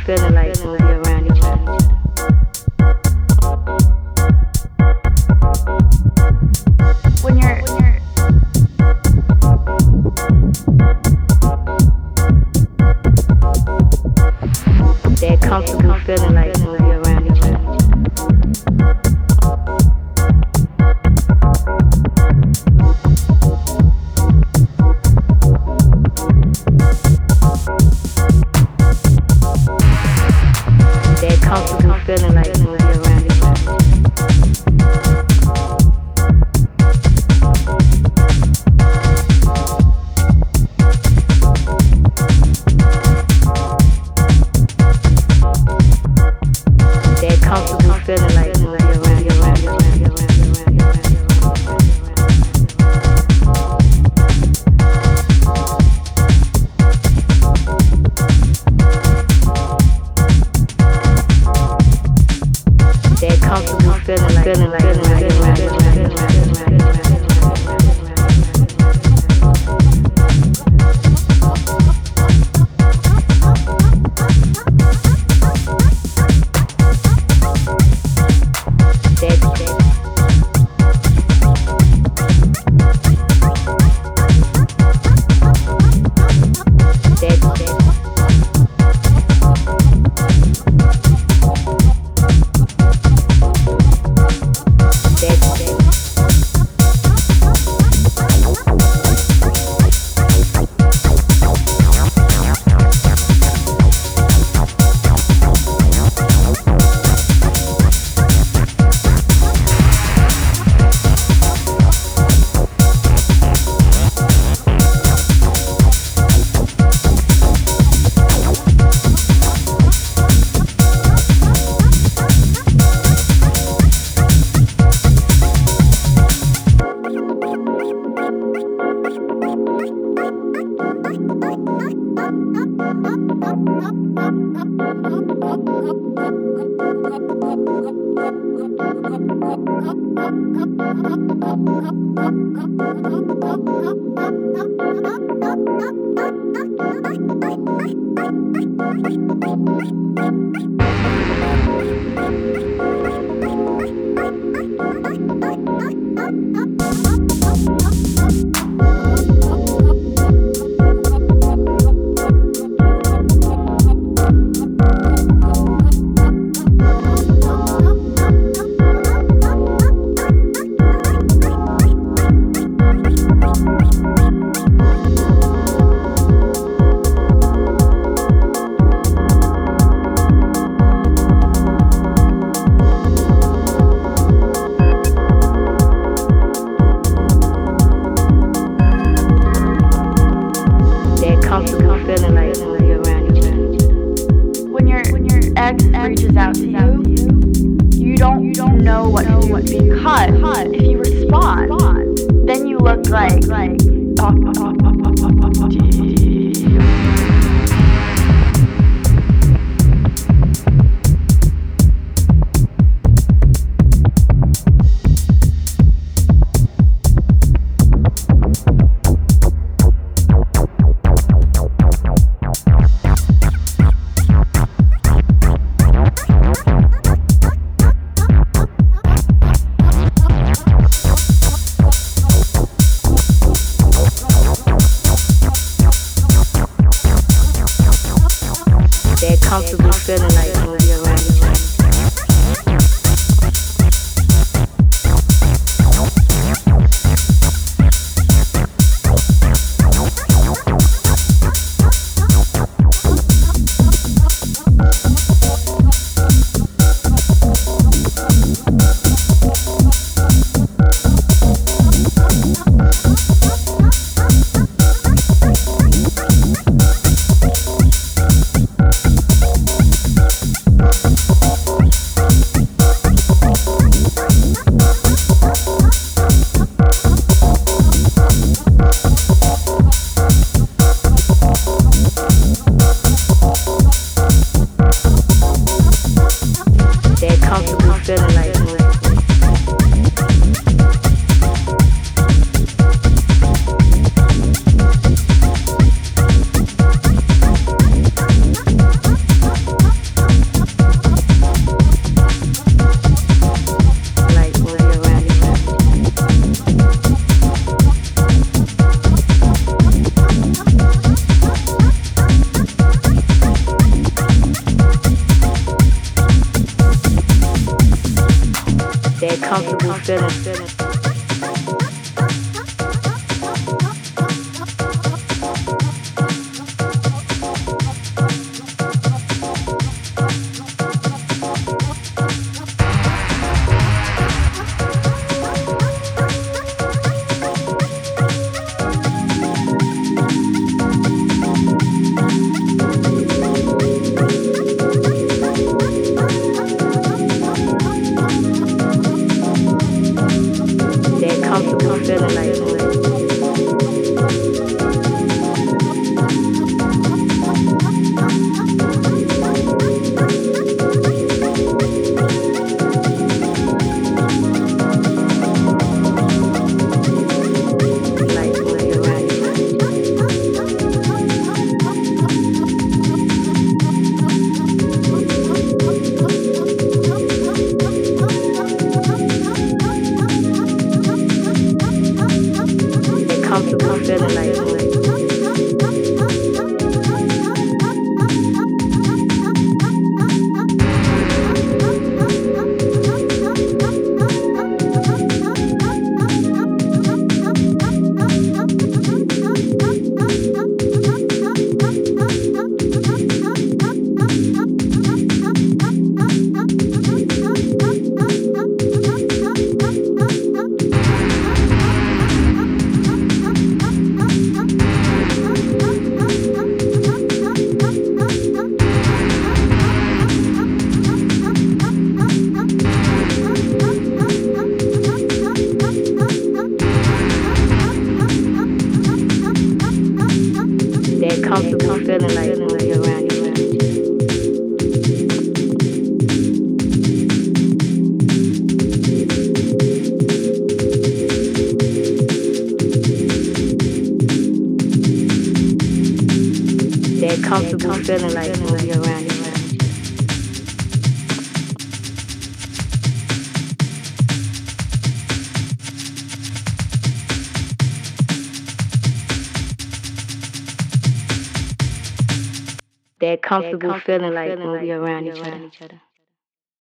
feeling like when we around each other. When you're, when you're that comfortable feeling like when we feeling like comfortable feeling like That comfortable feeling like feeling like when we that know what to do because if you respond, then you look like like. That That comfortable feeling like moving around you. That comfortable feeling like moving around each other.